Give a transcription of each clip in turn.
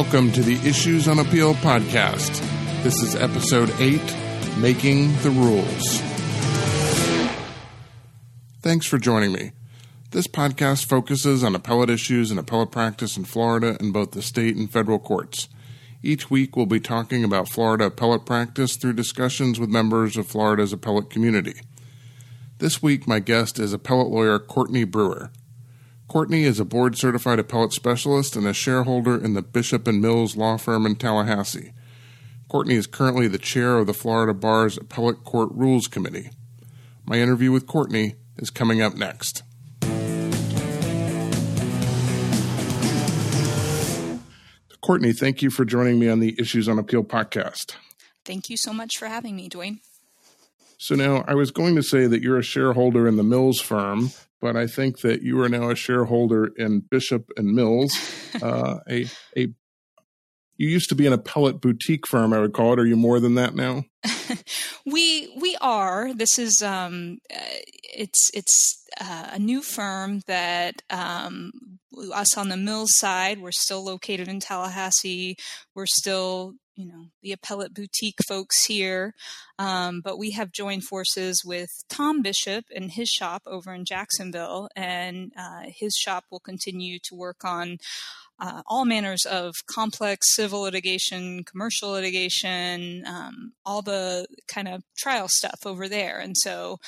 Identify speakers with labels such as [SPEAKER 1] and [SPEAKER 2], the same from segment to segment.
[SPEAKER 1] Welcome to the Issues on Appeal podcast. This is episode 8 Making the Rules. Thanks for joining me. This podcast focuses on appellate issues and appellate practice in Florida in both the state and federal courts. Each week, we'll be talking about Florida appellate practice through discussions with members of Florida's appellate community. This week, my guest is appellate lawyer Courtney Brewer. Courtney is a board certified appellate specialist and a shareholder in the Bishop and Mills law firm in Tallahassee. Courtney is currently the chair of the Florida Bar's Appellate Court Rules Committee. My interview with Courtney is coming up next. Courtney, thank you for joining me on the Issues on Appeal podcast.
[SPEAKER 2] Thank you so much for having me, Duane.
[SPEAKER 1] So now I was going to say that you're a shareholder in the Mills firm, but I think that you are now a shareholder in Bishop and Mills, uh, a a. You used to be an appellate boutique firm, I would call it. Are you more than that now?
[SPEAKER 2] we we are. This is um, uh, it's it's uh, a new firm that um, us on the Mills side. We're still located in Tallahassee. We're still you know the appellate boutique folks here. Um, but we have joined forces with tom bishop and his shop over in jacksonville and uh, his shop will continue to work on uh, all manners of complex civil litigation commercial litigation um, all the kind of trial stuff over there. And so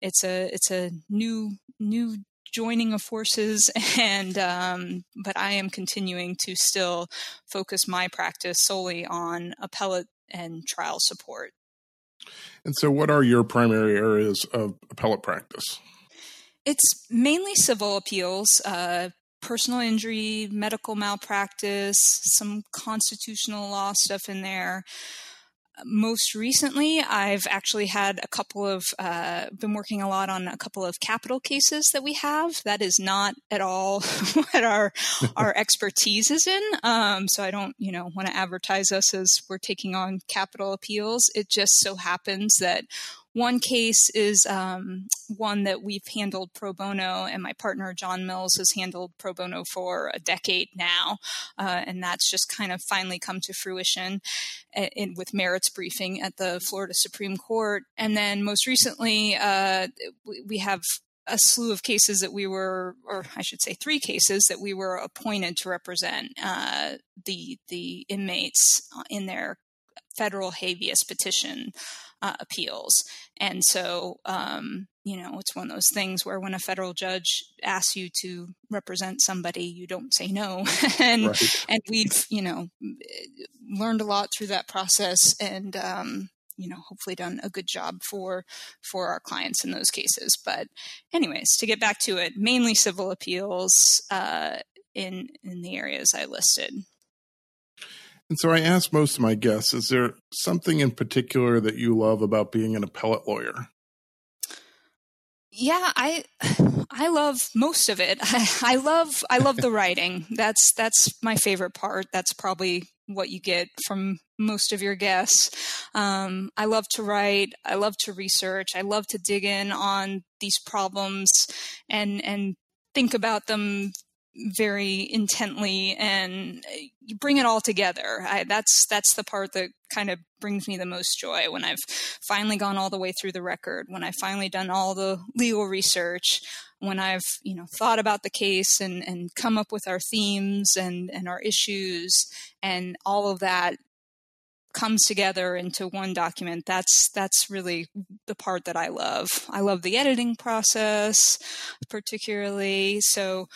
[SPEAKER 2] it's a it's a new new joining of forces and um, but i am continuing to still focus my practice solely on appellate and trial support.
[SPEAKER 1] And so what are your primary areas of appellate practice?
[SPEAKER 2] It's mainly civil appeals uh, personal injury medical malpractice some constitutional law stuff in there most recently, I've actually had a couple of, uh, been working a lot on a couple of capital cases that we have. That is not at all what our, our expertise is in. Um, so I don't, you know, want to advertise us as we're taking on capital appeals. It just so happens that one case is um, one that we've handled pro bono, and my partner John Mills has handled pro bono for a decade now, uh, and that's just kind of finally come to fruition uh, in, with merits briefing at the Florida Supreme Court. And then most recently, uh, we have a slew of cases that we were, or I should say, three cases that we were appointed to represent uh, the the inmates in their federal habeas petition uh, appeals. And so, um, you know, it's one of those things where when a federal judge asks you to represent somebody, you don't say no. and right. and we've, you know, learned a lot through that process, and um, you know, hopefully done a good job for for our clients in those cases. But, anyways, to get back to it, mainly civil appeals uh, in in the areas I listed.
[SPEAKER 1] And so I ask most of my guests, is there something in particular that you love about being an appellate lawyer?
[SPEAKER 2] Yeah, I I love most of it. I, I love I love the writing. That's that's my favorite part. That's probably what you get from most of your guests. Um, I love to write. I love to research. I love to dig in on these problems and and think about them very intently and you bring it all together. I, that's that's the part that kind of brings me the most joy when I've finally gone all the way through the record, when I've finally done all the legal research, when I've you know thought about the case and and come up with our themes and and our issues and all of that comes together into one document. That's that's really the part that i love. I love the editing process particularly. So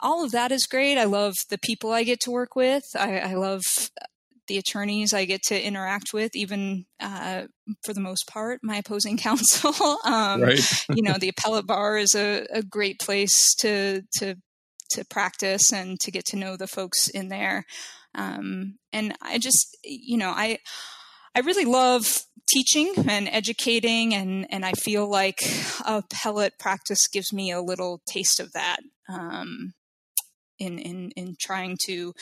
[SPEAKER 2] all of that is great. I love the people I get to work with. I, I love the attorneys I get to interact with, even uh, for the most part, my opposing counsel. um, you know, the appellate bar is a, a, great place to to to practice and to get to know the folks in there. Um, and I just, you know, I I really love teaching and educating, and and I feel like appellate practice gives me a little taste of that. Um, in in in trying to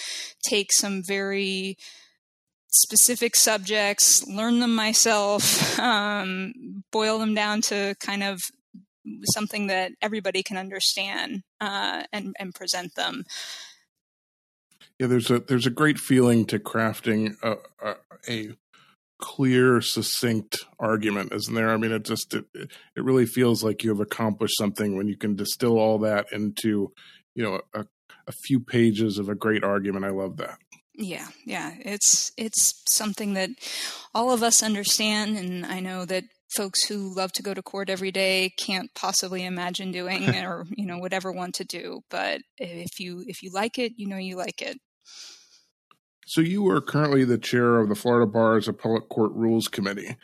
[SPEAKER 2] take some very specific subjects, learn them myself, um, boil them down to kind of something that everybody can understand uh, and, and present them.
[SPEAKER 1] Yeah, there's a there's a great feeling to crafting a, a, a clear, succinct argument, isn't there? I mean, it just it, it really feels like you have accomplished something when you can distill all that into, you know, a, a few pages of a great argument. I love that.
[SPEAKER 2] Yeah, yeah, it's it's something that all of us understand, and I know that folks who love to go to court every day can't possibly imagine doing or you know would ever want to do but if you if you like it you know you like it
[SPEAKER 1] so you are currently the chair of the Florida Bar's Appellate Court Rules Committee.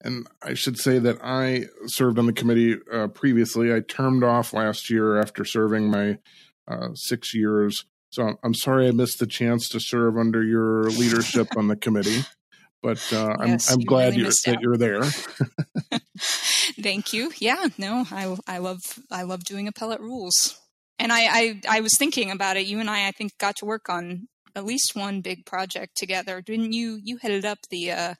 [SPEAKER 1] And I should say that I served on the committee uh, previously. I termed off last year after serving my uh, six years. So I'm sorry I missed the chance to serve under your leadership on the committee. But uh, yes, I'm, I'm glad really you're, that you're there.
[SPEAKER 2] Thank you. Yeah, no, I, I love I love doing appellate rules. And I, I, I was thinking about it. You and I, I think, got to work on at least one big project together. Didn't you? You headed up the uh,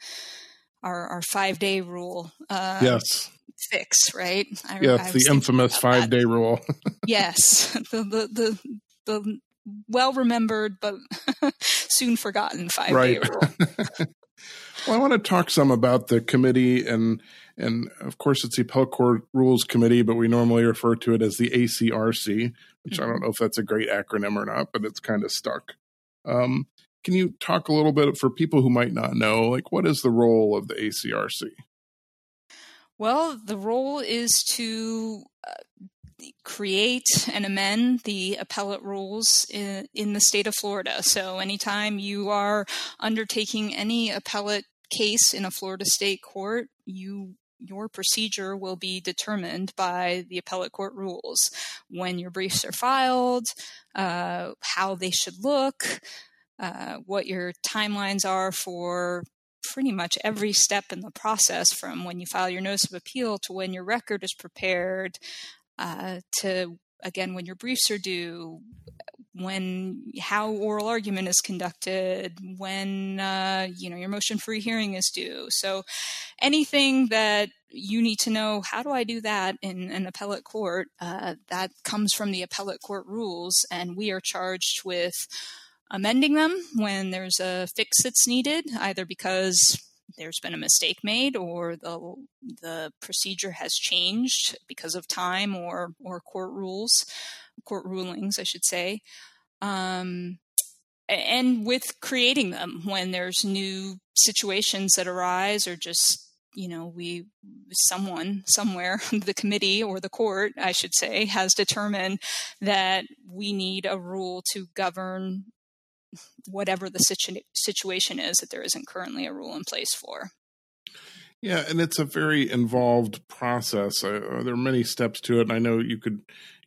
[SPEAKER 2] our our five day rule.
[SPEAKER 1] Uh, yes.
[SPEAKER 2] Fix right.
[SPEAKER 1] I, yes, I the infamous five day rule.
[SPEAKER 2] yes, the the the, the well remembered but soon forgotten five right. day rule.
[SPEAKER 1] well, I want to talk some about the committee and and of course it's the appellate court rules committee, but we normally refer to it as the ACRC, which mm-hmm. I don't mm-hmm. know if that's a great acronym or not, but it's kind of stuck. Um, can you talk a little bit for people who might not know, like what is the role of the ACRC?
[SPEAKER 2] Well, the role is to uh, create and amend the appellate rules in, in, the state of Florida. So, anytime you are undertaking any appellate case in a Florida state court, you your procedure will be determined by the appellate court rules when your briefs are filed, uh, how they should look, uh, what your timelines are for pretty much every step in the process from when you file your notice of appeal to when your record is prepared uh, to again when your briefs are due when how oral argument is conducted, when uh, you know your motion for hearing is due. So anything that you need to know, how do I do that in an appellate court? Uh, that comes from the appellate court rules, and we are charged with amending them when there's a fix that's needed, either because there's been a mistake made or the the procedure has changed because of time or or court rules court rulings I should say. Um, and with creating them when there's new situations that arise or just you know we someone somewhere the committee or the court i should say has determined that we need a rule to govern whatever the situ- situation is that there isn't currently a rule in place for.
[SPEAKER 1] Yeah, and it's a very involved process. Uh, there are many steps to it, and I know you could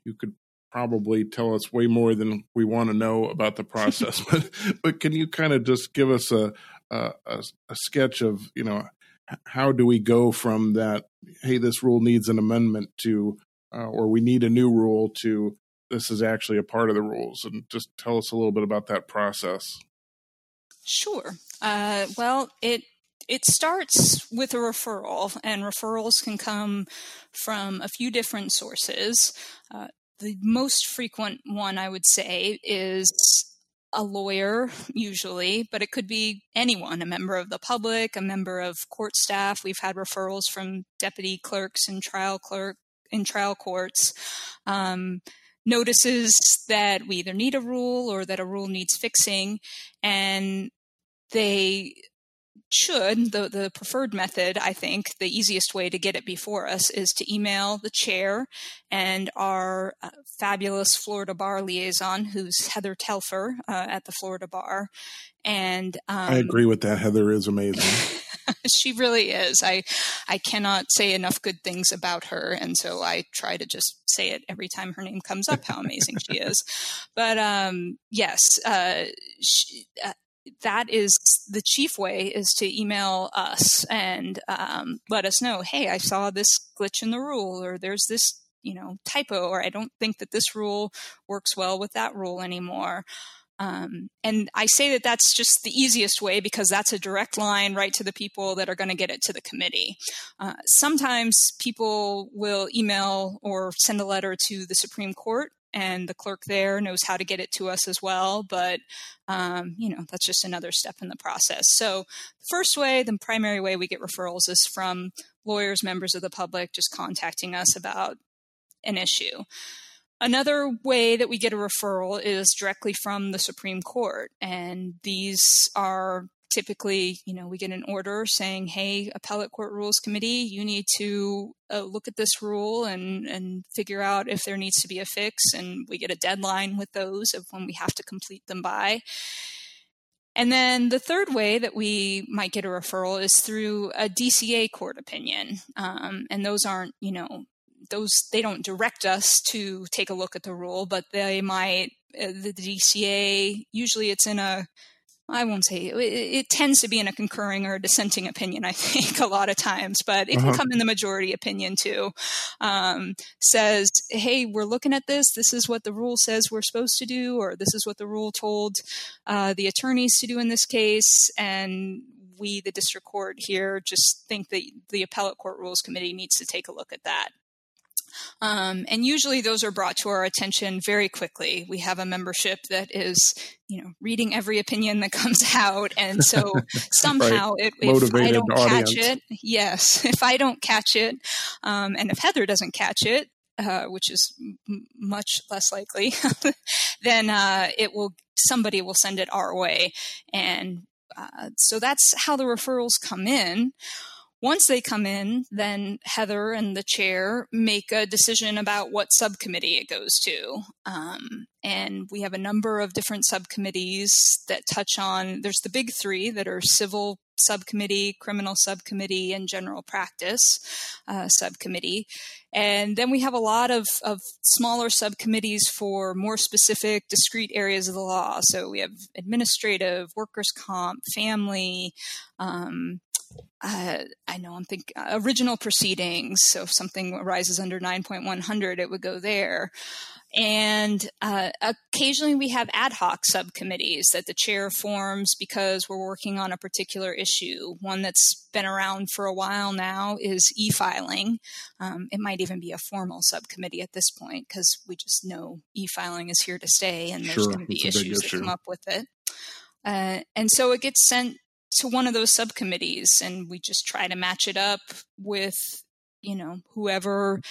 [SPEAKER 1] you could probably tell us way more than we want to know about the process. but but can you kind of just give us a, a a sketch of you know how do we go from that? Hey, this rule needs an amendment to, uh, or we need a new rule to this is actually a part of the rules and just tell us a little bit about that process.
[SPEAKER 2] Sure. Uh, well it it starts with a referral and referrals can come from a few different sources. Uh, the most frequent one i would say is a lawyer usually but it could be anyone a member of the public a member of court staff. We've had referrals from deputy clerks and trial clerk in trial courts. Um, notices that we either need a rule or that a rule needs fixing, and they should the the preferred method i think the easiest way to get it before us is to email the chair and our uh, fabulous florida bar liaison who's heather telfer uh, at the florida bar and um,
[SPEAKER 1] i agree with that heather is amazing
[SPEAKER 2] she really is. I I cannot say enough good things about her, and so I try to just say it every time her name comes up. How amazing she is! But um, yes, uh, she, uh, that is the chief way is to email us and um, let us know. Hey, I saw this glitch in the rule, or there's this you know typo, or I don't think that this rule works well with that rule anymore. Um, and I say that that's just the easiest way because that's a direct line right to the people that are going to get it to the committee. Uh, sometimes people will email or send a letter to the Supreme Court and the clerk there knows how to get it to us as well. But, um, you know, that's just another step in the process. So, the first way, the primary way we get referrals is from lawyers, members of the public, just contacting us about an issue. Another way that we get a referral is directly from the Supreme Court. And these are typically, you know, we get an order saying, "Hey, Appellate Court Rules Committee, you need to uh, look at this rule and and figure out if there needs to be a fix." And we get a deadline with those of when we have to complete them by. And then the third way that we might get a referral is through a DCA court opinion, um, and those aren't, you know, those they don't direct us to take a look at the rule, but they might. Uh, the DCA usually it's in a I won't say it, it, tends to be in a concurring or a dissenting opinion, I think, a lot of times, but it uh-huh. can come in the majority opinion too. Um, says, hey, we're looking at this. This is what the rule says we're supposed to do, or this is what the rule told uh, the attorneys to do in this case. And we, the district court here, just think that the appellate court rules committee needs to take a look at that. Um, and usually those are brought to our attention very quickly. We have a membership that is, you know, reading every opinion that comes out. And so somehow right. it, if I don't audience. catch it, yes, if I don't catch it, um, and if Heather doesn't catch it, uh, which is m- much less likely, then uh, it will somebody will send it our way, and uh, so that's how the referrals come in. Once they come in, then Heather and the chair make a decision about what subcommittee it goes to. Um, and we have a number of different subcommittees that touch on, there's the big three that are civil subcommittee, criminal subcommittee, and general practice uh, subcommittee. And then we have a lot of, of smaller subcommittees for more specific, discrete areas of the law. So we have administrative, workers' comp, family, um, uh, I know I'm thinking uh, original proceedings. So if something arises under 9.100, it would go there. And uh, occasionally we have ad hoc subcommittees that the chair forms because we're working on a particular issue. One that's been around for a while now is e filing. Um, it might even be a formal subcommittee at this point because we just know e filing is here to stay and there's sure, going to be issues that come up with it. Uh, and so it gets sent to one of those subcommittees and we just try to match it up with you know whoever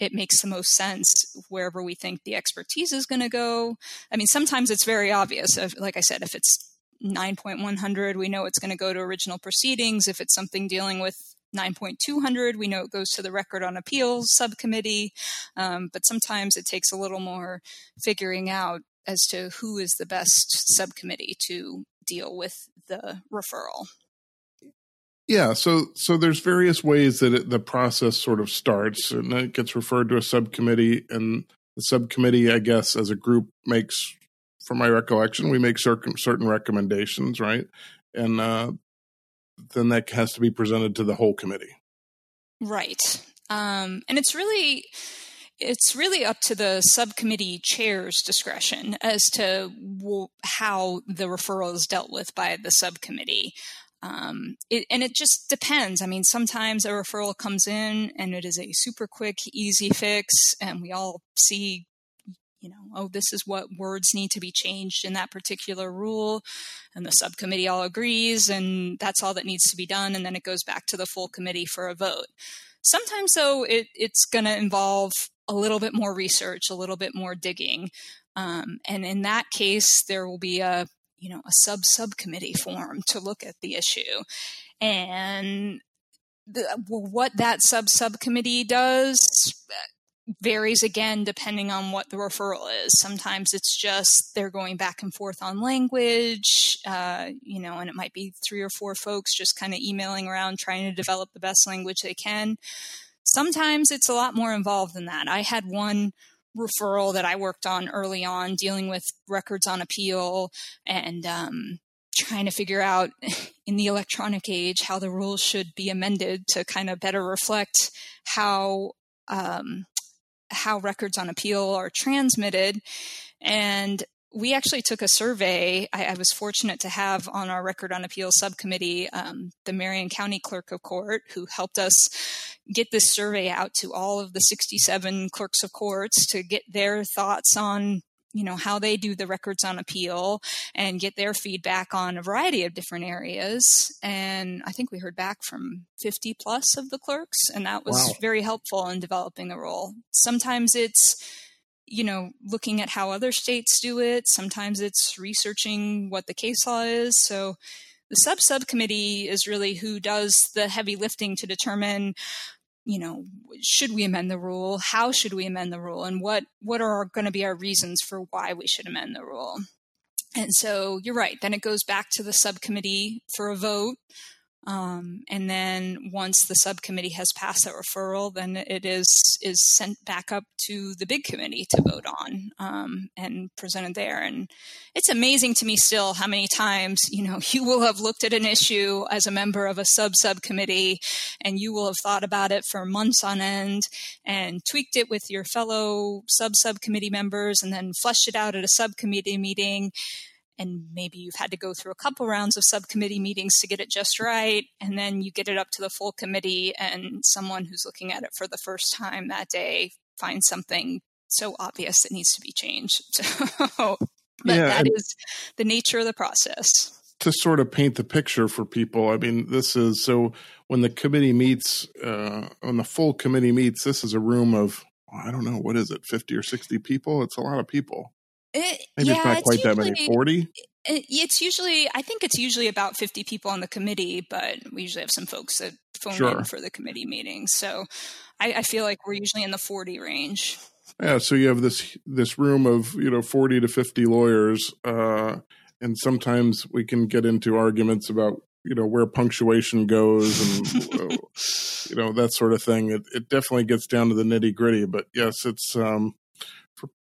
[SPEAKER 2] it makes the most sense wherever we think the expertise is going to go. I mean sometimes it's very obvious like i said if it's 9.100 we know it's going to go to original proceedings. If it's something dealing with 9.200 we know it goes to the record on appeals subcommittee. Um, but sometimes it takes a little more figuring out as to who is the best subcommittee to deal with the referral.
[SPEAKER 1] Yeah, so so there's various ways that it, the process sort of starts, and it gets referred to a subcommittee, and the subcommittee, I guess, as a group makes, from my recollection, we make certain certain recommendations, right, and uh, then that has to be presented to the whole committee.
[SPEAKER 2] Right, um, and it's really it's really up to the subcommittee chair's discretion as to w- how the referral is dealt with by the subcommittee. Um, it, and it just depends. I mean, sometimes a referral comes in and it is a super quick, easy fix, and we all see, you know, oh, this is what words need to be changed in that particular rule, and the subcommittee all agrees, and that's all that needs to be done, and then it goes back to the full committee for a vote. Sometimes, though, it, it's going to involve a little bit more research, a little bit more digging. Um, and in that case, there will be a you know a sub subcommittee form to look at the issue, and the, what that sub subcommittee does uh, varies again depending on what the referral is. Sometimes it's just they're going back and forth on language, uh, you know, and it might be three or four folks just kind of emailing around trying to develop the best language they can. Sometimes it's a lot more involved than that. I had one referral that I worked on early on dealing with records on appeal and um, trying to figure out in the electronic age how the rules should be amended to kind of better reflect how um, how records on appeal are transmitted and we actually took a survey. I, I, was fortunate to have on our Record on Appeal subcommittee um, the Marion County Clerk of Court, who helped us get this survey out to all of the 67 clerks of courts to get their thoughts on you know how they do the records on appeal and get their feedback on a variety of different areas and i think we heard back from 50 plus of the clerks and that was wow. very helpful in developing the role sometimes it's you know looking at how other states do it. Sometimes it's researching what the case law is. So the sub subcommittee is really who does the heavy lifting to determine you know should we amend the rule? How should we amend the rule? And what what are going to be our reasons for why we should amend the rule? And so you're right then it goes back to the subcommittee for a vote um, and then once the subcommittee has passed that referral, then it is is sent back up to the big committee to vote on um, and presented there. And it's amazing to me still how many times you know you will have looked at an issue as a member of a sub subcommittee, and you will have thought about it for months on end and tweaked it with your fellow sub subcommittee members, and then fleshed it out at a subcommittee meeting and maybe you've had to go through a couple rounds of subcommittee meetings to get it just right and then you get it up to the full committee and someone who's looking at it for the first time that day finds something so obvious that needs to be changed. So but yeah, that is the nature of the process.
[SPEAKER 1] To sort of paint the picture for people i mean this is so when the committee meets uh, when the full committee meets this is a room of i don't know what is it 50 or 60 people? It's a lot of people
[SPEAKER 2] it,
[SPEAKER 1] Maybe
[SPEAKER 2] yeah,
[SPEAKER 1] it's not quite
[SPEAKER 2] usually,
[SPEAKER 1] that many. Forty.
[SPEAKER 2] It's usually, I think it's usually about fifty people on the committee, but we usually have some folks that phone sure. in for the committee meetings. So I, I feel like we're usually in the forty range.
[SPEAKER 1] Yeah, so you have this this room of you know forty to fifty lawyers, uh, and sometimes we can get into arguments about you know where punctuation goes and you know that sort of thing. It, it definitely gets down to the nitty gritty, but yes, it's um,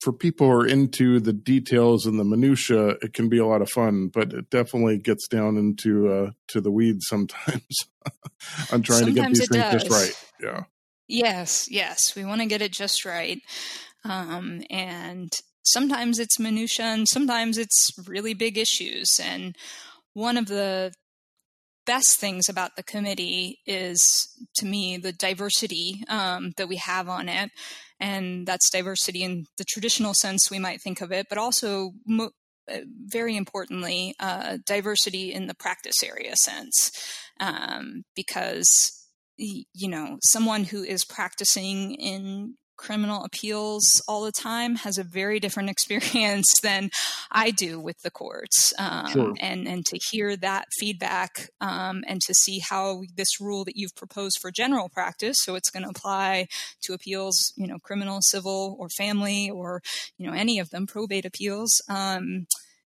[SPEAKER 1] for people who are into the details and the minutia, it can be a lot of fun, but it definitely gets down into uh, to the weeds sometimes on trying sometimes to get these things does. just right. Yeah.
[SPEAKER 2] Yes, yes, we want to get it just right, um, and sometimes it's minutia, and sometimes it's really big issues. And one of the best things about the committee is, to me, the diversity um, that we have on it. And that's diversity in the traditional sense we might think of it, but also mo- uh, very importantly, uh, diversity in the practice area sense, um, because you know someone who is practicing in criminal appeals all the time has a very different experience than I do with the courts. Um, sure. and, and to hear that feedback um, and to see how this rule that you've proposed for general practice, so it's going to apply to appeals, you know, criminal, civil, or family, or, you know, any of them, probate appeals. Um,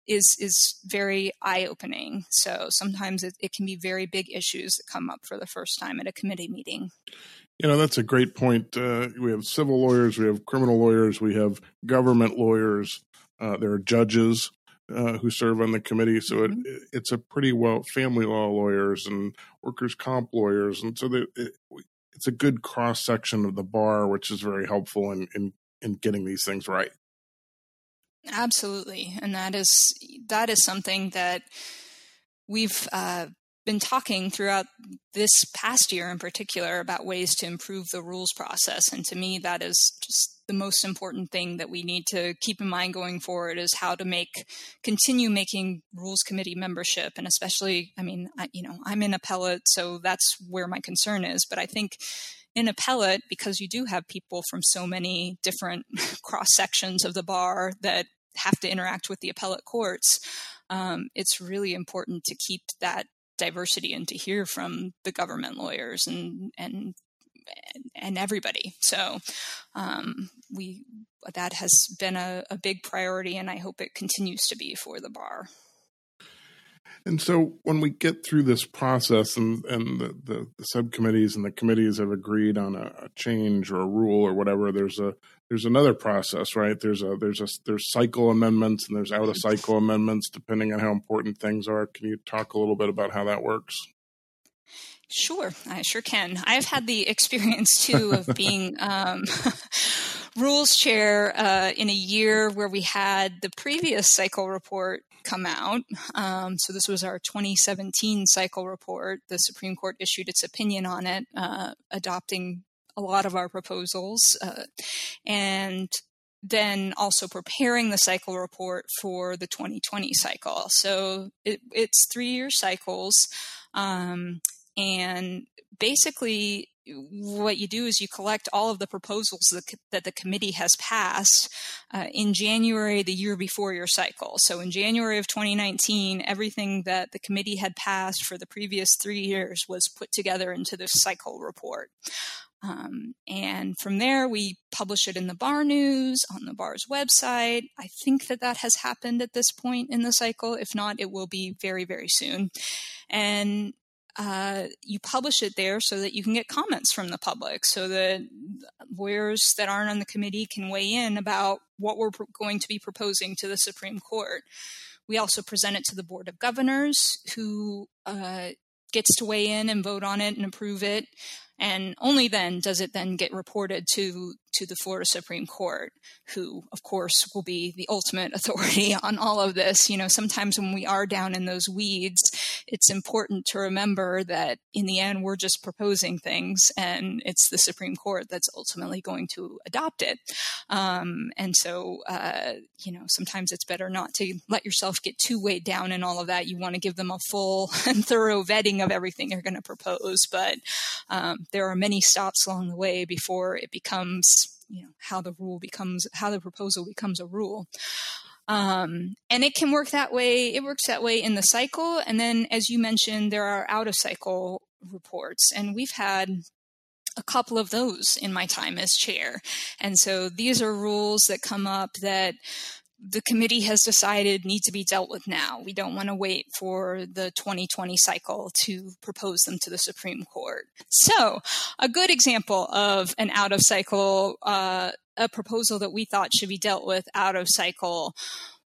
[SPEAKER 2] is is very eye opening. So sometimes it, it can be very big issues that come up for the first time at a committee meeting.
[SPEAKER 1] You know, that's a great point. Uh, we have civil lawyers, we have criminal lawyers, we have government lawyers, uh, there are judges uh, who serve on the committee. So it, mm-hmm. it's a pretty well family law lawyers and workers' comp lawyers. And so it, it's a good cross section of the bar, which is very helpful in, in, in getting these things right.
[SPEAKER 2] Absolutely. And that is, that is something that we've uh, been talking throughout this past year in particular about ways to improve the rules process. And to me, that is just the most important thing that we need to keep in mind going forward is how to make continue making rules committee membership and especially i mean I, you know i'm in appellate so that's where my concern is but i think in appellate because you do have people from so many different cross sections of the bar that have to interact with the appellate courts um, it's really important to keep that diversity and to hear from the government lawyers and and and everybody. So um, we that has been a, a big priority, and I hope it continues to be for the bar.
[SPEAKER 1] And so when we get through this process and, and the, the, the subcommittees and the committees have agreed on a, a, change or a rule or whatever, there's a there's another process, right? There's a there's a there's cycle amendments and there's out of cycle amendments depending on how important things are. Can you talk a little bit about how that works?
[SPEAKER 2] Sure, I sure can. I've had the experience too of being um, rules chair uh, in a year where we had the previous cycle report come out. Um, so this was our 2017 cycle report. The Supreme Court issued its opinion on it, uh, adopting a lot of our proposals. Uh, and then also preparing the cycle report for the 2020 cycle. So it, it's three year cycles. Um, and basically, what you do is you collect all of the proposals that, that the committee has passed uh, in January the year before your cycle. So in January of 2019, everything that the committee had passed for the previous three years was put together into this cycle report. Um, and from there, we publish it in the bar news on the bar's website. I think that that has happened at this point in the cycle. If not, it will be very, very soon. And uh, you publish it there so that you can get comments from the public, so that lawyers that aren't on the committee can weigh in about what we're going to be proposing to the Supreme Court. We also present it to the Board of Governors, who uh, gets to weigh in and vote on it and approve it and only then does it then get reported to to the Florida Supreme Court, who, of course, will be the ultimate authority on all of this. You know, sometimes when we are down in those weeds, it's important to remember that in the end, we're just proposing things and it's the Supreme Court that's ultimately going to adopt it. Um, and so, uh, you know, sometimes it's better not to let yourself get too weighed down in all of that. You want to give them a full and thorough vetting of everything you're going to propose. But um, there are many stops along the way before it becomes you know how the rule becomes how the proposal becomes a rule um, and it can work that way it works that way in the cycle and then as you mentioned there are out of cycle reports and we've had a couple of those in my time as chair. And so these are rules that come up that the committee has decided need to be dealt with now. We don't want to wait for the 2020 cycle to propose them to the Supreme Court. So, a good example of an out of cycle, uh, a proposal that we thought should be dealt with out of cycle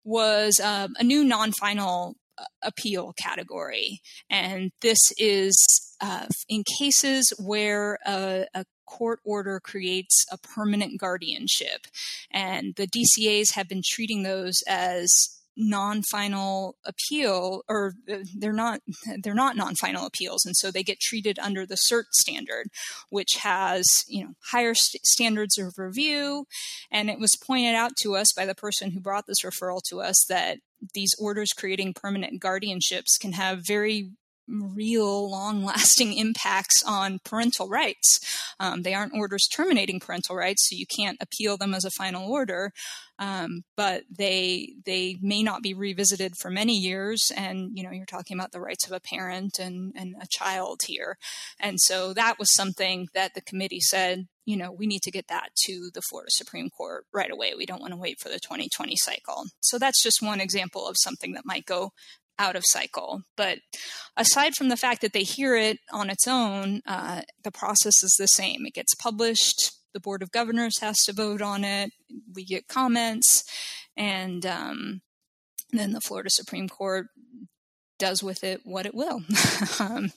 [SPEAKER 2] was um, a new non final uh, appeal category. And this is uh, in cases where a, a court order creates a permanent guardianship. And the DCAs have been treating those as non-final appeal or uh, they're not they're not non-final appeals and so they get treated under the cert standard which has you know higher st- standards of review and it was pointed out to us by the person who brought this referral to us that these orders creating permanent guardianships can have very real long lasting impacts on parental rights. Um, they aren't orders terminating parental rights, so you can't appeal them as a final order. Um, but they they may not be revisited for many years, and you know you're talking about the rights of a parent and and a child here, and so that was something that the committee said you know, we need to get that to the Florida Supreme Court right away. We don't want to wait for the 2020 cycle. So that's just one example of something that might go out of cycle. But aside from the fact that they hear it on its own, uh, the process is the same. It gets published, the Board of Governors has to vote on it, we get comments, and um, then the Florida Supreme Court does with it what it will. um,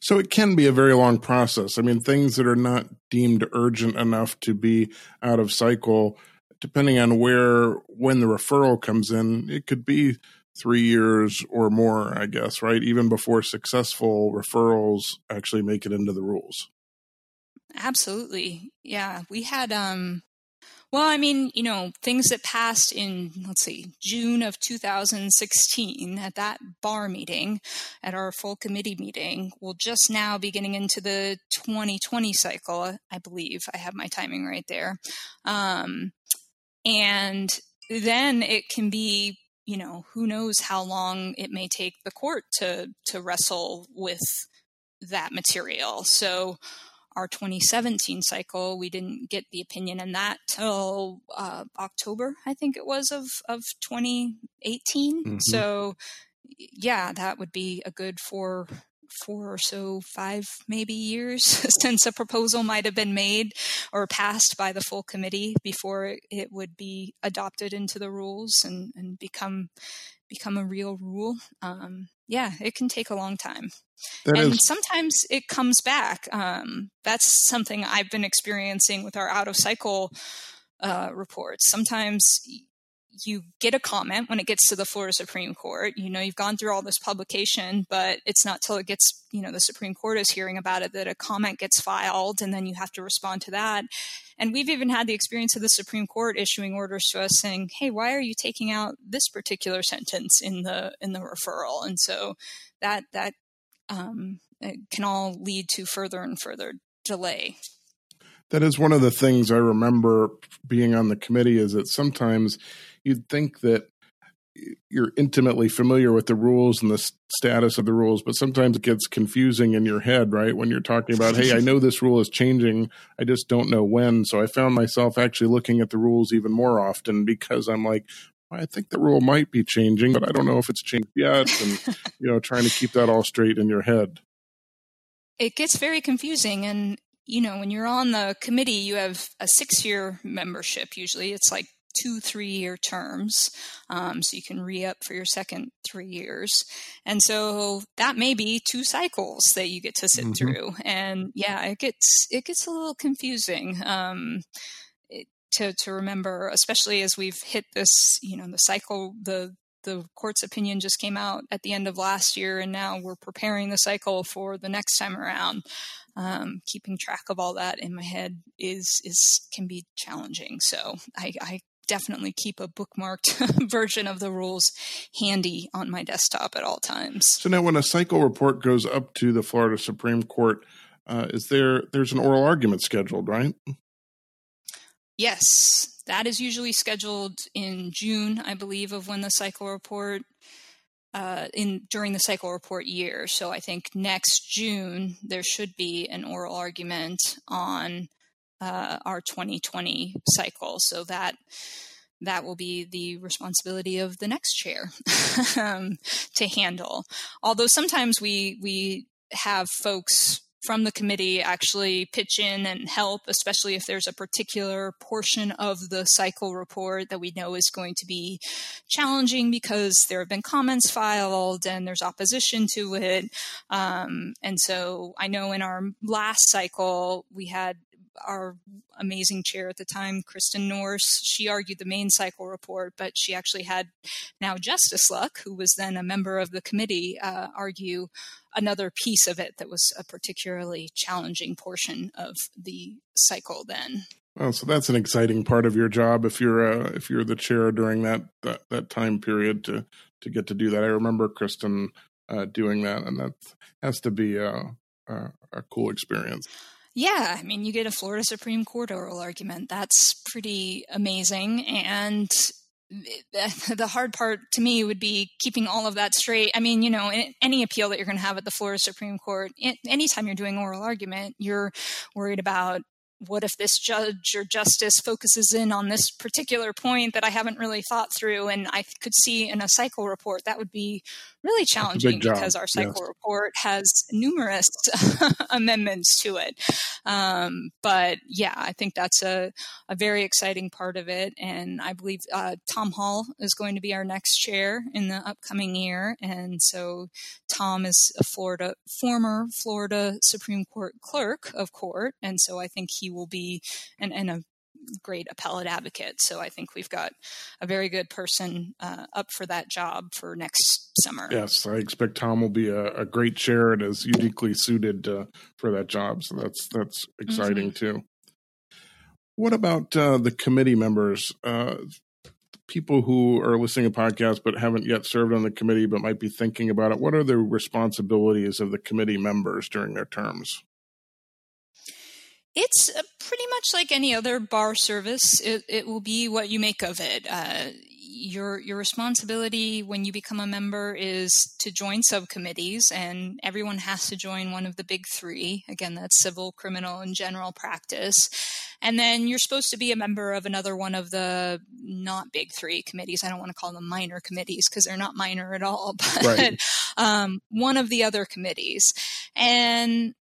[SPEAKER 1] so it can be a very long process. I mean, things that are not deemed urgent enough to be out of cycle, depending on where, when the referral comes in, it could be three years or more, I guess, right? Even before successful referrals actually make it into the rules.
[SPEAKER 2] Absolutely. Yeah. We had, um, well, I mean, you know, things that passed in, let's see, June of 2016 at that bar meeting, at our full committee meeting, will just now be getting into the 2020 cycle, I believe. I have my timing right there. Um, and then it can be you know, who knows how long it may take the court to to wrestle with that material. So our 2017 cycle, we didn't get the opinion in that till uh, October, I think it was of of 2018. Mm-hmm. So yeah, that would be a good four four or so, five maybe years since a proposal might have been made or passed by the full committee before it would be adopted into the rules and, and become become a real rule. Um, yeah, it can take a long time. That and is- sometimes it comes back. Um, that's something I've been experiencing with our out of cycle uh, reports. Sometimes you get a comment when it gets to the Florida Supreme Court. You know, you've gone through all this publication, but it's not till it gets, you know, the Supreme Court is hearing about it that a comment gets filed and then you have to respond to that. And we've even had the experience of the Supreme Court issuing orders to us saying, "Hey, why are you taking out this particular sentence in the in the referral?" And so that that um, can all lead to further and further delay.
[SPEAKER 1] That is one of the things I remember being on the committee is that sometimes you'd think that you're intimately familiar with the rules and the status of the rules, but sometimes it gets confusing in your head, right? When you're talking about, hey, I know this rule is changing, I just don't know when. So I found myself actually looking at the rules even more often because I'm like, I think the rule might be changing, but I don't know if it's changed yet. And, you know, trying to keep that all straight in your head.
[SPEAKER 2] It gets very confusing. And, you know, when you're on the committee, you have a six year membership. Usually it's like two three year terms. Um, so you can re up for your second three years. And so that may be two cycles that you get to sit mm-hmm. through. And yeah, it gets, it gets a little confusing. Um, to, to remember, especially as we've hit this, you know, the cycle, the the court's opinion just came out at the end of last year, and now we're preparing the cycle for the next time around. Um, keeping track of all that in my head is is can be challenging. So I, I definitely keep a bookmarked version of the rules handy on my desktop at all times.
[SPEAKER 1] So now, when a cycle report goes up to the Florida Supreme Court, uh, is there there's an oral argument scheduled, right?
[SPEAKER 2] Yes, that is usually scheduled in June, I believe, of when the cycle report uh, in during the cycle report year. So I think next June there should be an oral argument on uh, our 2020 cycle. So that that will be the responsibility of the next chair um, to handle. Although sometimes we we have folks from the committee actually pitch in and help, especially if there's a particular portion of the cycle report that we know is going to be challenging because there have been comments filed and there's opposition to it. Um, and so I know in our last cycle, we had our amazing chair at the time, Kristin Norse, she argued the main cycle report, but she actually had now Justice Luck, who was then a member of the committee, uh, argue another piece of it that was a particularly challenging portion of the cycle then.
[SPEAKER 1] Well, so that's an exciting part of your job if you're uh, if you're the chair during that, that that time period to to get to do that. I remember Kristen uh, doing that, and that has to be a, a, a cool experience.
[SPEAKER 2] Yeah, I mean, you get a Florida Supreme Court oral argument. That's pretty amazing. And the hard part to me would be keeping all of that straight. I mean, you know, any appeal that you're going to have at the Florida Supreme Court, anytime you're doing oral argument, you're worried about what if this judge or justice focuses in on this particular point that I haven't really thought through and I could see in a cycle report that would be really challenging because our cycle yes. report has numerous amendments to it. Um, but yeah, I think that's a, a very exciting part of it. And I believe uh, Tom Hall is going to be our next chair in the upcoming year. And so Tom is a Florida, former Florida Supreme Court clerk of court. And so I think he will be, and, and a great appellate advocate. So I think we've got a very good person uh, up for that job for next summer.
[SPEAKER 1] Yes, I expect Tom will be a, a great chair and is uniquely suited uh, for that job. So that's that's exciting mm-hmm. too. What about uh, the committee members? Uh, people who are listening to podcasts but haven't yet served on the committee but might be thinking about it. What are the responsibilities of the committee members during their terms?
[SPEAKER 2] It's uh, pretty much like any other bar service. It, it will be what you make of it. Uh, your your responsibility when you become a member is to join subcommittees, and everyone has to join one of the big three. Again, that's civil, criminal, and general practice. And then you're supposed to be a member of another one of the not big three committees. I don't want to call them minor committees because they're not minor at all, but right. um, one of the other committees. And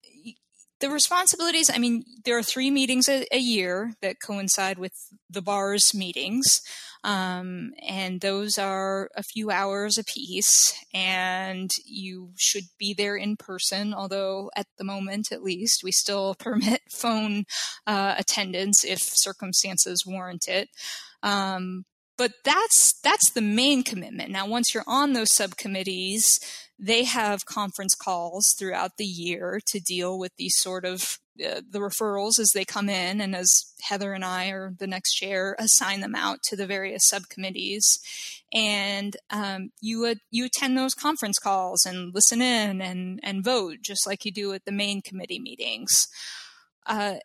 [SPEAKER 2] the responsibilities i mean there are three meetings a, a year that coincide with the bar's meetings. Um, and those are a few hours apiece and you should be there in person although at the moment at least we still permit phone uh, attendance if circumstances warrant it. Um, but that's that's the main commitment. Now once you're on those subcommittees they have conference calls throughout the year to deal with these sort of uh, the referrals as they come in and as heather and i or the next chair assign them out to the various subcommittees. And um, you would you attend those conference calls and listen in and and vote just like you do at the main committee meetings. Uh,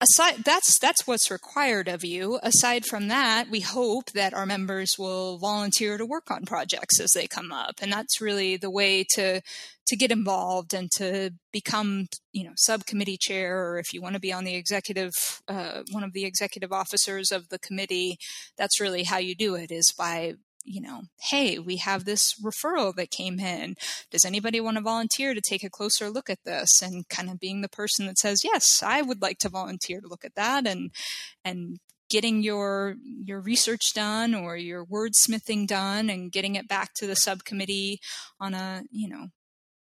[SPEAKER 2] aside that's that's what's required of you. Aside from that we hope that our members will volunteer to work on projects as they come up. And that's really the way to to get involved and to become you know subcommittee chair or if you want to be on the executive uh, one of the executive officers of the committee that's really how you do it is by you know, hey, we have this referral that came in. Does anybody want to volunteer to take a closer look at this? And kind of being the person that says, yes, I would like to volunteer to look at that and, and getting your your research done or your wordsmithing done and getting it back to the subcommittee on a you know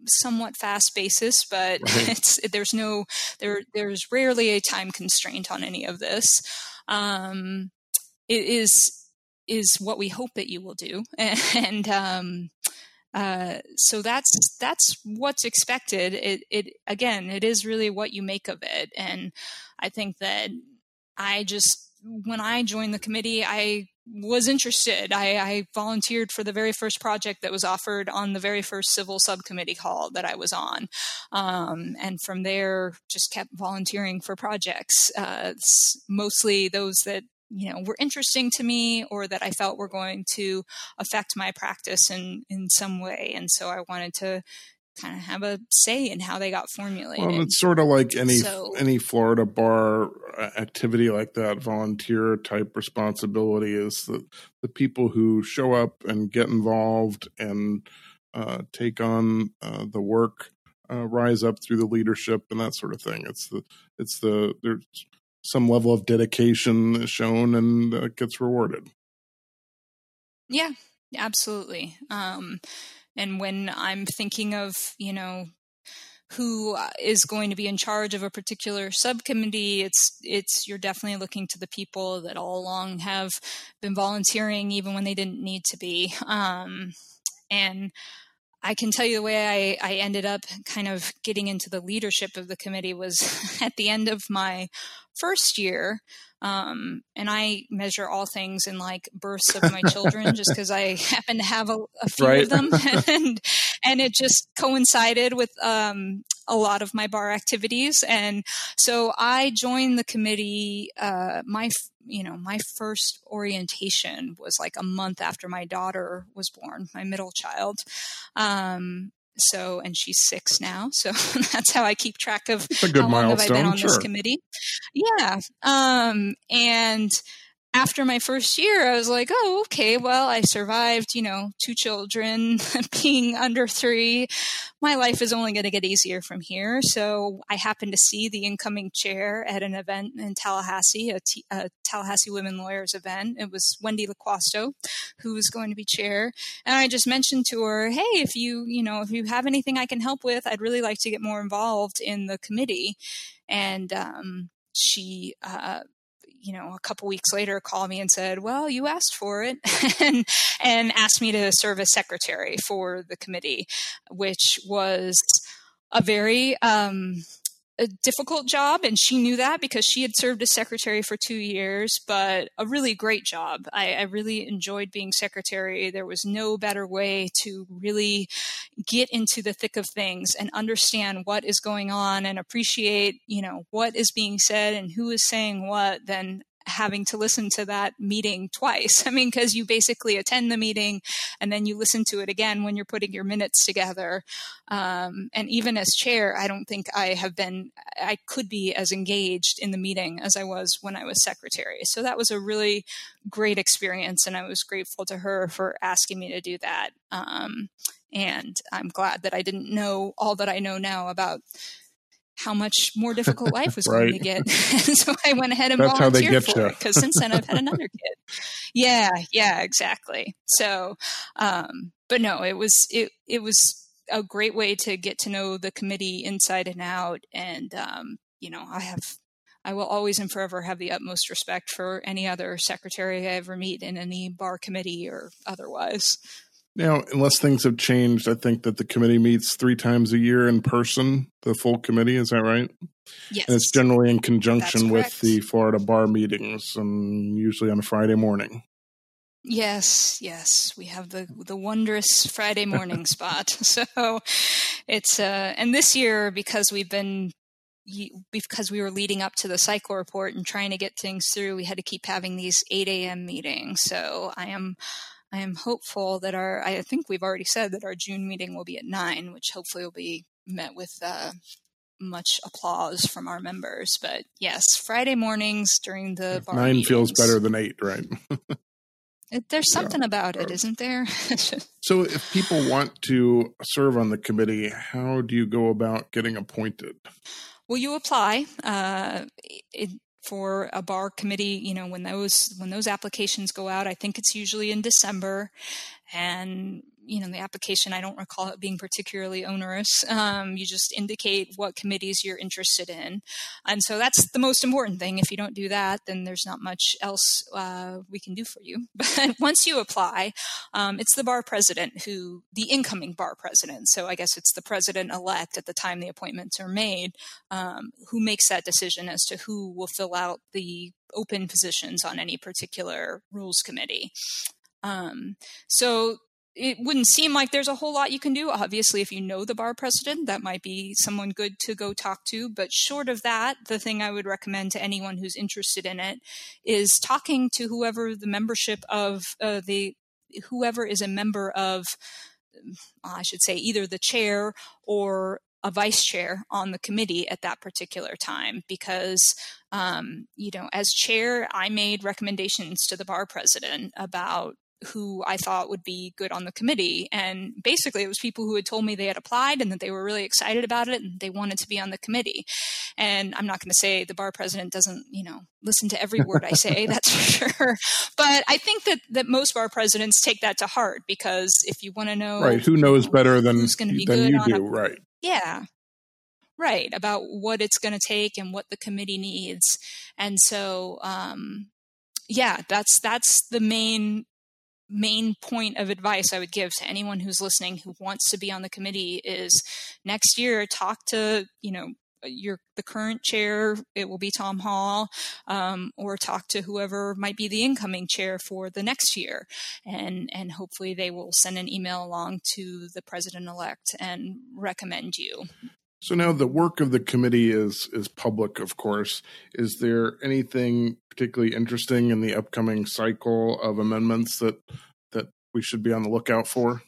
[SPEAKER 2] somewhat fast basis but right. it's there's no there there's rarely a time constraint on any of this um, it is is what we hope that you will do. And um, uh, so that's that's what's expected. It, it again it is really what you make of it. And i think that i just when i joined the committee i was interested. I, I volunteered for the very first project that was offered on the very first civil subcommittee call that i was on. Um, and from there just kept volunteering for projects uh, mostly those that you know were interesting to me or that I felt were going to affect my practice in in some way and so I wanted to kind of have a say in how they got formulated.
[SPEAKER 1] Well, it's sort of like any so, any Florida bar uh, activity like that, volunteer type responsibility is that the people who show up and get involved and uh, take on uh, the work, uh, rise up through the leadership and that sort of thing. It's the it's the there's some level of dedication shown and uh, gets rewarded.
[SPEAKER 2] Yeah, absolutely. Um, and when I'm thinking of, you know, who uh, going to be in charge of a particular subcommittee it's it's you're definitely looking to the people that all along have been volunteering even when they didn't need to be um, and I can tell you the way I, I ended up kind of getting into the leadership of the committee was at the end of my first year. Um, and I measure all things in like births of my children just because I happen to have a, a few right. of them. and, and it just coincided with um, a lot of my bar activities. And so I joined the committee. Uh, my you know, my first orientation was like a month after my daughter was born, my middle child. Um, so, and she's six now. So that's how I keep track of
[SPEAKER 1] how long
[SPEAKER 2] have I been on
[SPEAKER 1] sure.
[SPEAKER 2] this committee. Yeah. Um, and after my first year, I was like, oh, okay, well, I survived, you know, two children, being under three. My life is only going to get easier from here. So I happened to see the incoming chair at an event in Tallahassee, a, T- a Tallahassee Women Lawyers event. It was Wendy Loquasto who was going to be chair. And I just mentioned to her, hey, if you, you know, if you have anything I can help with, I'd really like to get more involved in the committee. And, um, she uh, you know, a couple weeks later called me and said, "Well, you asked for it," and and asked me to serve as secretary for the committee, which was a very um, a difficult job, and she knew that because she had served as secretary for two years, but a really great job. I, I, really enjoyed being secretary. There was no better way to really get into the thick of things and understand what is going on and appreciate, you know, what is being said and who is saying what than having to listen to that meeting twice. I mean, because you basically attend the meeting and then you listen to it again when you're putting your minutes together. Um, and even as chair, I don't think I have been, I could be as engaged in the meeting as I was when I was secretary. So that was a really great experience. And I was grateful to her for asking me to do that. Um, and I'm glad that I didn't know all that I know now about how much more difficult life was right. going to get. so I went ahead and
[SPEAKER 1] That's
[SPEAKER 2] volunteered
[SPEAKER 1] for it
[SPEAKER 2] because since then I've had another kid. Yeah, yeah, exactly. So, um, but no, it was it it was a great way to get to know the committee inside and out, and um, you know, I have I will always and forever have the utmost respect for any other secretary I ever meet in any bar committee or otherwise.
[SPEAKER 1] Now, unless things have changed, I think that the committee meets three times a year in person, the full committee. Is that right?
[SPEAKER 2] Yes.
[SPEAKER 1] And it's generally in conjunction with the Florida bar meetings and usually on a Friday morning.
[SPEAKER 2] Yes, yes, we have the the wondrous Friday morning spot. So it's uh and this year because we've been because we were leading up to the cycle report and trying to get things through, we had to keep having these 8 a.m. meetings. So I am I am hopeful that our, I think we've already said that our June meeting will be at nine, which hopefully will be met with uh, much applause from our members. But yes, Friday mornings during the
[SPEAKER 1] nine
[SPEAKER 2] meetings,
[SPEAKER 1] feels better than eight, right?
[SPEAKER 2] it, there's something yeah. about it, isn't there?
[SPEAKER 1] so, if people want to serve on the committee, how do you go about getting appointed?
[SPEAKER 2] Well, you apply. Uh, it, for a bar committee you know when those when those applications go out i think it's usually in december. And you know the application i don't recall it being particularly onerous. Um, you just indicate what committees you're interested in. And so that's the most important thing. If you don't do that then there's not much else uh, we can do for you. But once you apply um, it's the bar president who the incoming bar president. So i guess it's the president elect at the time the appointments are made um, who makes that decision as to who will fill out the open positions on any particular rules committee. Um, so it wouldn't seem like there's a whole lot you can do. Obviously, if you know the bar president, that might be someone good to go talk to. But short of that, the thing I would recommend to anyone who's interested in it is talking to whoever the membership of uh, the whoever is a member of, I should say, either the chair or a vice chair on the committee at that particular time because um, you know as chair i made recommendations to the bar president about who I thought would be good on the committee. And basically, it was people who had told me they had applied and that they were really excited about it and they wanted to be on the committee. And I'm not going to say the bar president doesn't, you know, listen to every word I say, that's for sure. But I think that, that most bar presidents take that to heart because if you want to know.
[SPEAKER 1] Right. Who knows you know, better than, than you do? A, right.
[SPEAKER 2] Yeah. Right. About what it's going to take and what the committee needs. And so, um, yeah, that's that's the main main point of advice I would give to anyone who's listening who wants to be on the committee is next year talk to you know your the current chair it will be tom hall um, or talk to whoever might be the incoming chair for the next year. And and hopefully they will send an email along to the president elect and recommend you
[SPEAKER 1] so now the work of the committee is is public, of course. Is there anything particularly interesting in the upcoming cycle of amendments that that we should be on the lookout for?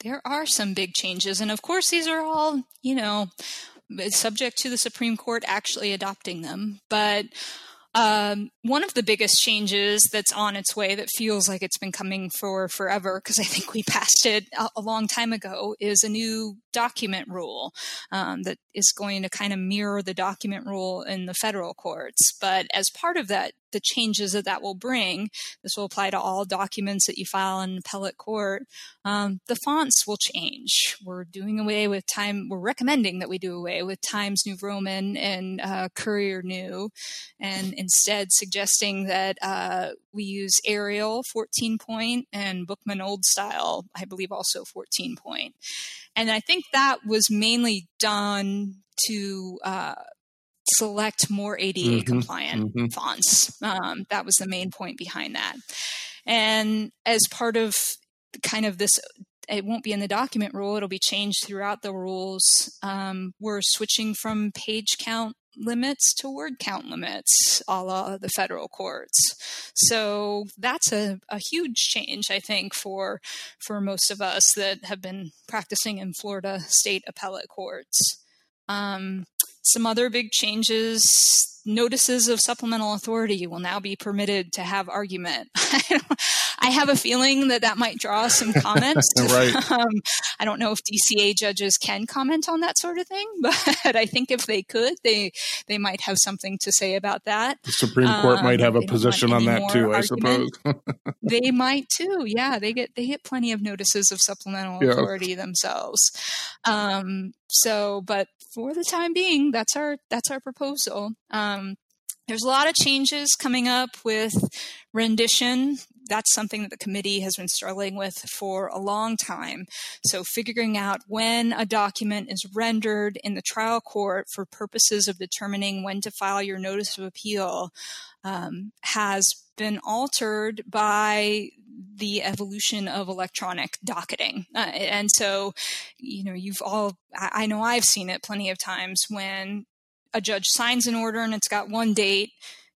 [SPEAKER 2] There are some big changes, and of course, these are all you know subject to the Supreme Court actually adopting them. But um, one of the biggest changes that's on its way that feels like it's been coming for forever, because I think we passed it a, a, long time ago, is a new document rule um, that is going to kind of mirror the document rule in the federal courts. But as part of that the changes that that will bring. This will apply to all documents that you file in appellate court. Um, the fonts will change. We're doing away with time. We're recommending that we do away with Times New Roman and uh, Courier New, and instead suggesting that uh, we use Arial 14 point and Bookman Old Style, I believe, also 14 point. And I think that was mainly done to uh, select more ADA mm-hmm, compliant mm-hmm. fonts. Um, that was the main point behind that. And as part of kind of this, it won't be in the document rule, it'll be changed throughout the rules. Um, we're switching from page count limits to word count limits a la the federal courts. So that's a, a huge change, I think, for for most of us that have been practicing in Florida state appellate courts. Um, some other big notices of supplemental authority will now be permitted to have argument. I have a feeling that that might draw some comments.
[SPEAKER 1] right. Um,
[SPEAKER 2] I don't know if DCA judges can comment on that sort of thing, but I think if they could, they they might have something to say about that.
[SPEAKER 1] The Supreme Court um, might have a position on that too, I suppose.
[SPEAKER 2] they might too. Yeah, they get they get plenty of notices of supplemental yeah. authority themselves. Um, so, but for the time being, that's our that's our proposal. Um, there's a lot of changes coming up with rendition. That's something that the committee has been struggling with for a long time. So, figuring out when a document is rendered in the trial court for purposes of determining when to file your notice of appeal um, has been altered by the evolution of electronic docketing. Uh, and so, you know, you've all, I know I've seen it plenty of times when a judge signs an order and it's got one date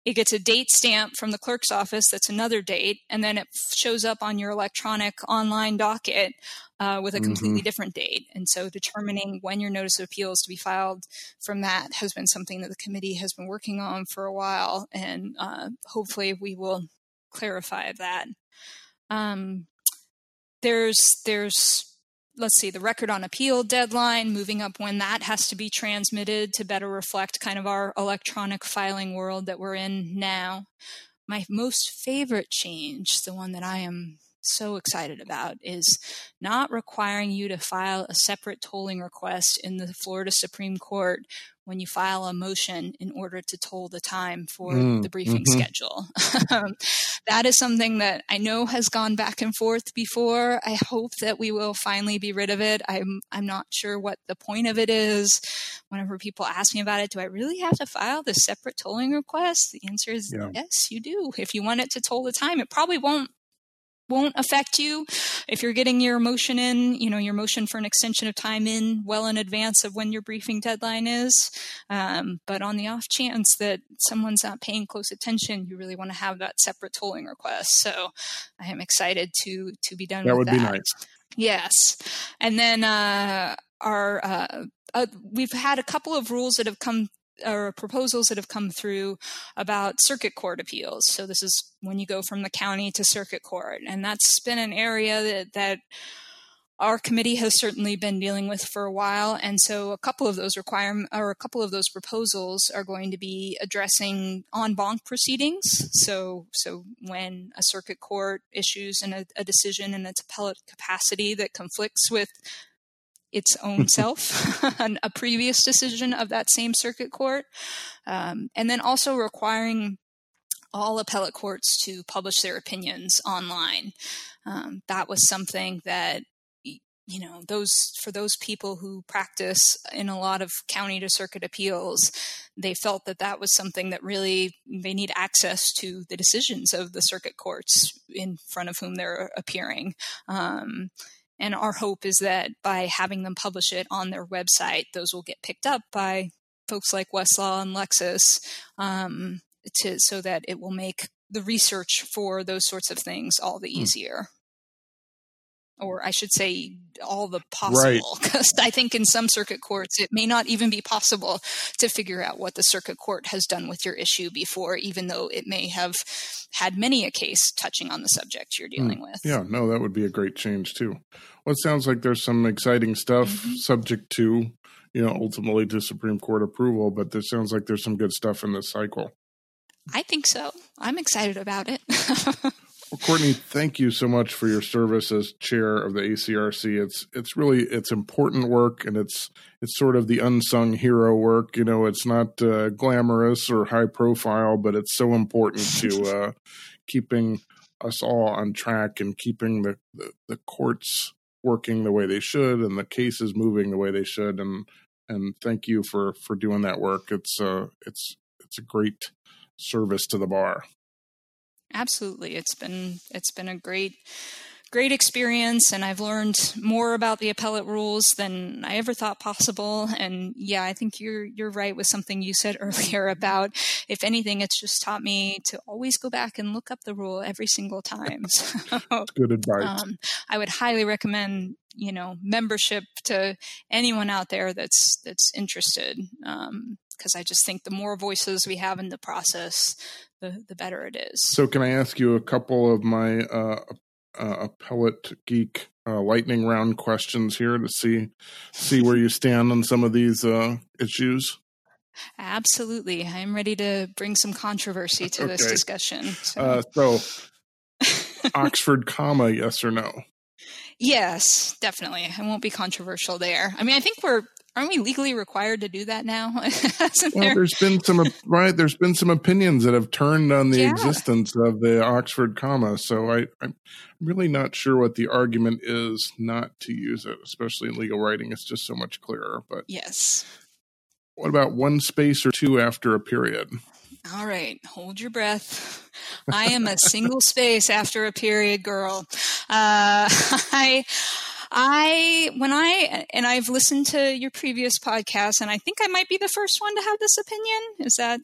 [SPEAKER 2] it gets a date stamp from the clerk's office that's another date and then it shows up on your electronic online docket uh, with a completely mm-hmm. different date and so determining when your notice of appeal is to be filed from that has been something that the committee has been working on for a while and uh, hopefully we will clarify that um, there's there's let's see, the record on appeal deadline, moving up when that has to be transmitted to better reflect kind of our electronic filing world that we're in now. My most favorite change, the one that I am so excited about is not requiring you to file a separate tolling request in the Florida Supreme Court when you file a motion in order to toll the time for mm, the briefing mm-hmm. schedule. That is something that I know has gone back and forth before. I hope that we will finally be rid of it. I'm I'm not sure what the point of it is. Whenever people ask me about it, do I really have to file this separate tolling request? The answer is yeah. yes, you do. If you want it to toll the time, it probably won't won't affect you if you're getting your motion in, you know, your motion for an extension of time in well in advance of when your briefing deadline is. Um, but on the off chance that someone's not paying close attention, you really want to have that separate tolling request. So I am excited to to be done.
[SPEAKER 1] That
[SPEAKER 2] would
[SPEAKER 1] that. be nice.
[SPEAKER 2] Yes, and then uh, our uh, uh, we've had a couple of rules that have come or proposals that have come through about circuit court appeals. So this is when you go from the county to circuit court, and that's been an area that that our committee has certainly been dealing with for a while, and so a couple of those requirement or a couple of those proposals are going to be addressing en banc proceedings. So, so when a circuit court issues an, a, a decision in its appellate capacity that conflicts with its own self, a previous decision of that same circuit court, um, and then also requiring all appellate courts to publish their opinions online. Um, that was something that you know those for those people who practice in a lot of county to circuit appeals they felt that that was something that really they need access to the decisions of the circuit courts in front of whom they're appearing um, and our hope is that by having them publish it on their website, those will get picked up by folks like Westlaw and Lexis, um, to so that it will make the research for those sorts of things all the hmm. easier or I should say, all the possible. Because right. I think in some circuit courts, it may not even be possible to figure out what the circuit court has done with your issue before, even though it may have had many a case touching on the subject you're hmm. dealing mm. with.
[SPEAKER 1] Yeah, no, that would be a great change too. Well, it sounds like there's some exciting stuff mm-hmm. subject to, you know, ultimately to Supreme Court approval, but there sounds like there's some good stuff in this cycle.
[SPEAKER 2] I think so. I'm excited about it.
[SPEAKER 1] Well, Courtney, thank you so much for your service as chair of the ACRC. It's it's really it's important work, and it's it's sort of the unsung hero work. You know, it's not uh, glamorous or high profile, but it's so important to uh, keeping us all on track and keeping the, the, the courts working the way they should and the cases moving the way they should. And and thank you for for doing that work. It's uh it's it's a great service to the bar
[SPEAKER 2] absolutely. It's been it's been a great great experience and I've learned more about the appellate rules than I ever thought possible. And yeah, I think you're you're right with something you said earlier about if anything, it's just taught me to always go back and look up the rule every single time.
[SPEAKER 1] So, good advice. Um,
[SPEAKER 2] I would highly recommend you know membership to anyone out there that's that's interested um, because I just think the more voices we have in the process, the the better it is.
[SPEAKER 1] So, can I ask you a couple of my uh, uh, appellate geek uh, lightning round questions here to see see where you stand on some of these uh, issues?
[SPEAKER 2] Absolutely, I'm ready to bring some controversy to okay. this discussion.
[SPEAKER 1] So, uh, so Oxford comma, yes or no?
[SPEAKER 2] Yes, definitely. I won't be controversial there. I mean, I think we're aren't we legally required to do that now?
[SPEAKER 1] well, there? has been some right. There's been some opinions that have turned on the yeah. existence of the Oxford comma. So I, I'm really not sure what the argument is not to use it, especially in legal writing. It's just so much clearer. But
[SPEAKER 2] yes.
[SPEAKER 1] What about one space or two after a period?
[SPEAKER 2] All right, hold your breath. I am a single space after a period girl. Uh, I I when I and I've listened to your previous podcast, and I think I might be the first one to have this opinion. Is that?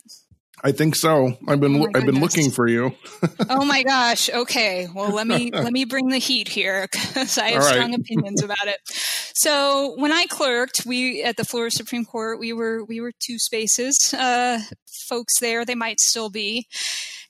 [SPEAKER 1] I think so. I've been oh I've been looking for you.
[SPEAKER 2] oh my gosh. Okay. Well, let me let me bring the heat here because I have right. strong opinions about it. So when I clerked, we at the Florida Supreme Court, we were we were two spaces. Uh, folks there, they might still be.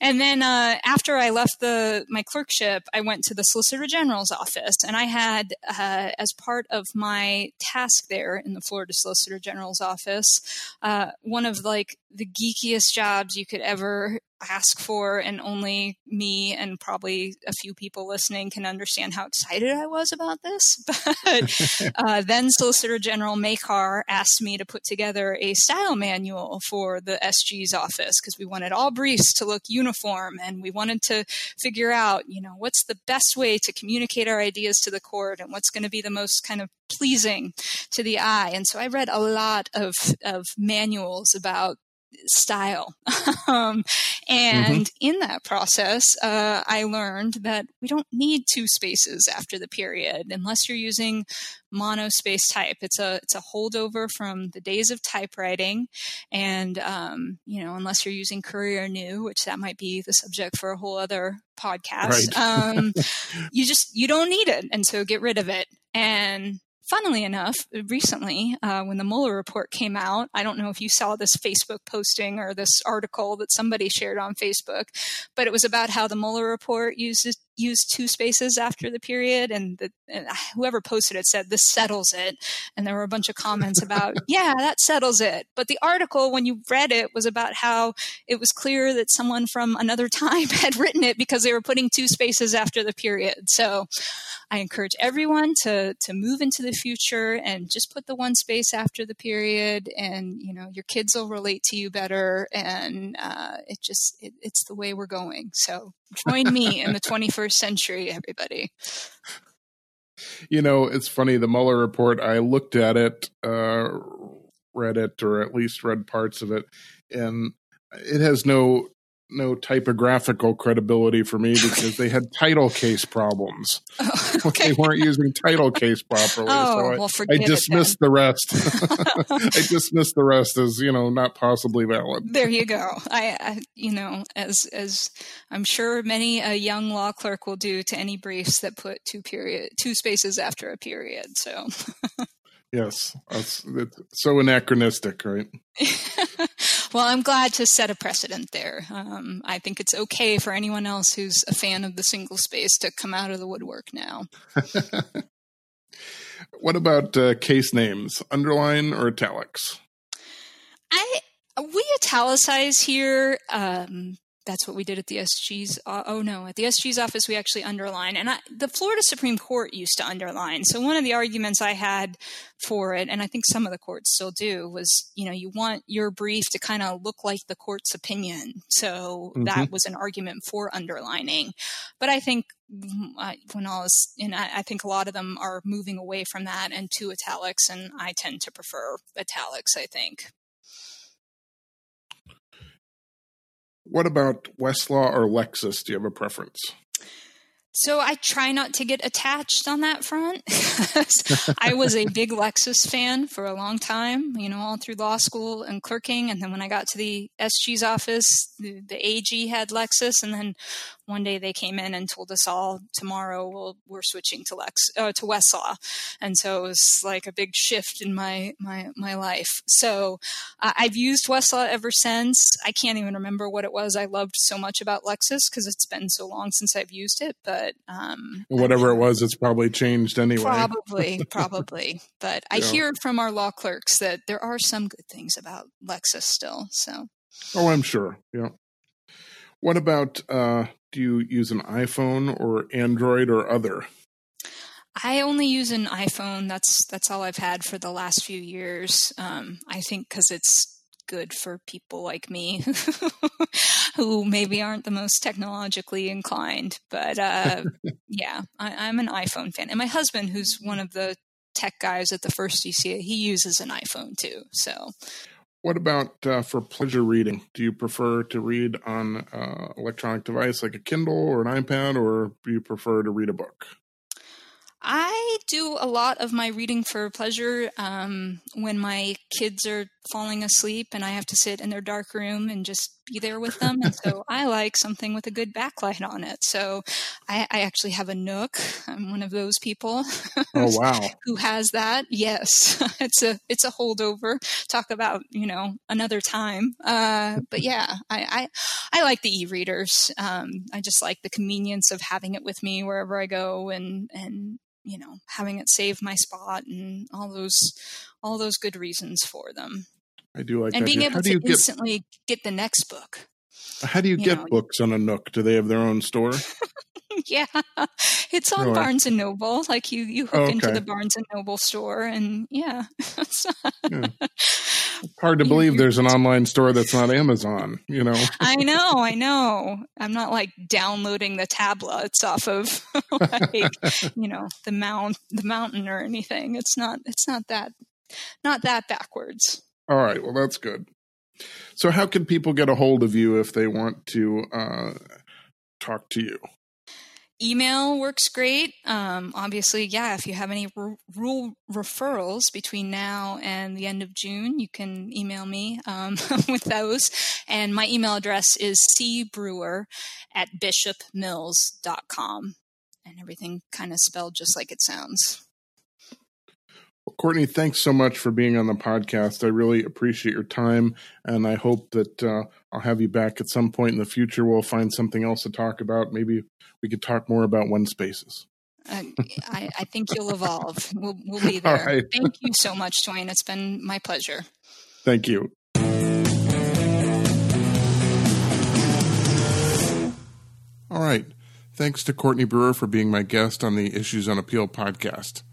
[SPEAKER 2] And then uh, after I left the my clerkship, I went to the Solicitor General's office, and I had, uh, as part of my task there in the Florida Solicitor General's office, uh, one of like the geekiest jobs you could ever ask for, and only me and probably a few people listening can understand how excited I was about this. But uh, then Solicitor General Makar asked me to put together a style manual for the SG's office because we wanted all briefs to look uniform, and we wanted to figure out, you know, what's the best way to communicate our ideas to the court, and what's going to be the most kind of pleasing to the eye. And so I read a lot of of manuals about style. um, and mm-hmm. in that process, uh, I learned that we don't need two spaces after the period unless you're using monospace type. It's a it's a holdover from the days of typewriting, and um, you know unless you're using Courier New, which that might be the subject for a whole other podcast. Right. um, you just you don't need it, and so get rid of it. And funnily enough, recently, uh, when the Mueller report came out, I don't know if you saw this Facebook posting or this article that somebody shared on Facebook, but it was about how the Mueller report uses used two spaces after the period and, the, and, whoever posted it said this settles it. And there were a bunch of comments about yeah that settles it. But the article when you read it was about how it was clear that someone from another time had written it because they were putting two spaces after the period. So i encourage everyone to to move into the future and just put the one space after the period and you know your kids will relate to you better and uh, it just it, it's the way we're going. So join me in the 21st century, everybody.
[SPEAKER 1] You know, it's funny. The Mueller report, I looked at it, uh, read it, or at least read parts of it, and it has no no typographical credibility for me because they had title case problems. Oh, okay. they weren't using title case properly.
[SPEAKER 2] Oh, so I,
[SPEAKER 1] well, I dismissed the rest. I dismissed the rest as you know not possibly valid.
[SPEAKER 2] There you go. I, I, you know as as I'm sure many a young law clerk will do to any briefs that put two period two spaces after a period. So.
[SPEAKER 1] Yes, it's so anachronistic, right?
[SPEAKER 2] Well, I'm glad to set a precedent there. Um, I think it's okay for anyone else who's a fan of the single space to come out of the woodwork now.
[SPEAKER 1] what about uh, case names, underline or italics?
[SPEAKER 2] I we italicize here um, that's what we did at the SG's. Uh, oh no, at the SG's office we actually underline, and I, the Florida Supreme Court used to underline. So one of the arguments I had for it, and I think some of the courts still do, was you know you want your brief to kind of look like the court's opinion. So mm-hmm. that was an argument for underlining. But I think uh, when I was, and I, I think a lot of them are moving away from that and to italics, and I tend to prefer italics. I think.
[SPEAKER 1] What about Westlaw or Lexis? Do you have a preference?
[SPEAKER 2] So I try not to get attached on that front. I was a big Lexis fan for a long time, you know, all through law school and clerking. And then when I got to the SG's office, the, the AG had Lexis. And then one day they came in and told us all tomorrow we'll, we're switching to Lex uh, to Westlaw, and so it was like a big shift in my my my life. So uh, I've used Westlaw ever since. I can't even remember what it was I loved so much about Lexis because it's been so long since I've used it. But um,
[SPEAKER 1] whatever it was, it's probably changed anyway.
[SPEAKER 2] Probably, probably. But I yeah. hear from our law clerks that there are some good things about Lexis still. So.
[SPEAKER 1] Oh, I'm sure. Yeah. What about uh, do you use an iPhone or Android or other?
[SPEAKER 2] I only use an iPhone. That's that's all I've had for the last few years. Um, I think because it's good for people like me who maybe aren't the most technologically inclined. But uh, yeah, I, am an iPhone fan, and my husband, who's one of the tech guys at the first DCA, he uses an iPhone too. So
[SPEAKER 1] what about uh, for pleasure reading? Do you prefer to read on uh, electronic device like a Kindle or an iPad, or do you prefer to read a book?
[SPEAKER 2] I do a lot of my reading for pleasure um, when my kids are falling asleep and I have to sit in their dark room and just be there with them. And so I like something with a good backlight on it. So I, I actually have a Nook. I'm one of those people.
[SPEAKER 1] Oh wow!
[SPEAKER 2] who has that? Yes, it's a it's a holdover. Talk about you know another time. Uh, but yeah, I, I, I like the e-readers. Um, I just like the convenience of having it with me wherever I go and and you know having it save my spot and all those all those good reasons for them
[SPEAKER 1] i do like
[SPEAKER 2] and
[SPEAKER 1] that.
[SPEAKER 2] being able to instantly get, get, the next book
[SPEAKER 1] how do you, you get know, books on a nook do they have their own store
[SPEAKER 2] yeah it's on really? barnes and noble like you you hook oh, okay. into the barnes and noble store and yeah,
[SPEAKER 1] yeah hard to believe there's an online store that's not Amazon, you know.
[SPEAKER 2] I know, I know. I'm not like downloading the tablets off of like, you know, the mount the mountain or anything. It's not it's not that not that backwards.
[SPEAKER 1] All right, well that's good. So how can people get a hold of you if they want to uh, talk to you?
[SPEAKER 2] email works great. Um, obviously, yeah, if you have any r- rule referrals between now and the end of June, you can email me um, with those. And my email address is cbrewer at bishopmills.com. And everything kind of spelled just like it sounds.
[SPEAKER 1] Courtney, thanks so much for being on the podcast. I really appreciate your time, and I hope that uh, I'll have you back at some point in the future. We'll find something else to talk about. Maybe we could talk more about one spaces.
[SPEAKER 2] Uh, I, I, think you'll evolve. We'll, we'll be there. Right. Thank you so much, Duane. It's been my pleasure.
[SPEAKER 1] Thank you. All right. Thanks to Courtney Brewer for being my guest on the Issues on Appeal podcast.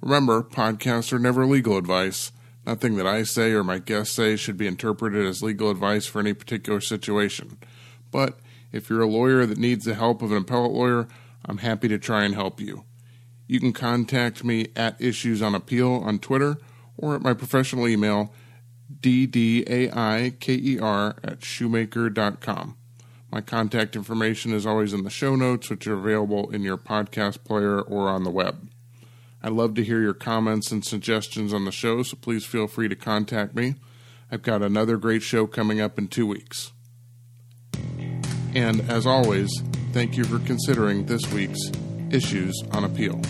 [SPEAKER 1] Remember, podcasts are never legal advice. Nothing that I say or my guests say should be interpreted as legal advice for any particular situation. But if you're a lawyer that needs the help of an appellate lawyer, I'm happy to try and help you. You can contact me at Issues on Appeal on Twitter or at my professional email, ddaiker at shumaker.com. My contact information is always in the show notes, which are available in your podcast player or on the web. I love to hear your comments and suggestions on the show, so please feel free to contact me. I've got another great show coming up in two weeks. And as always, thank you for considering this week's Issues on Appeal.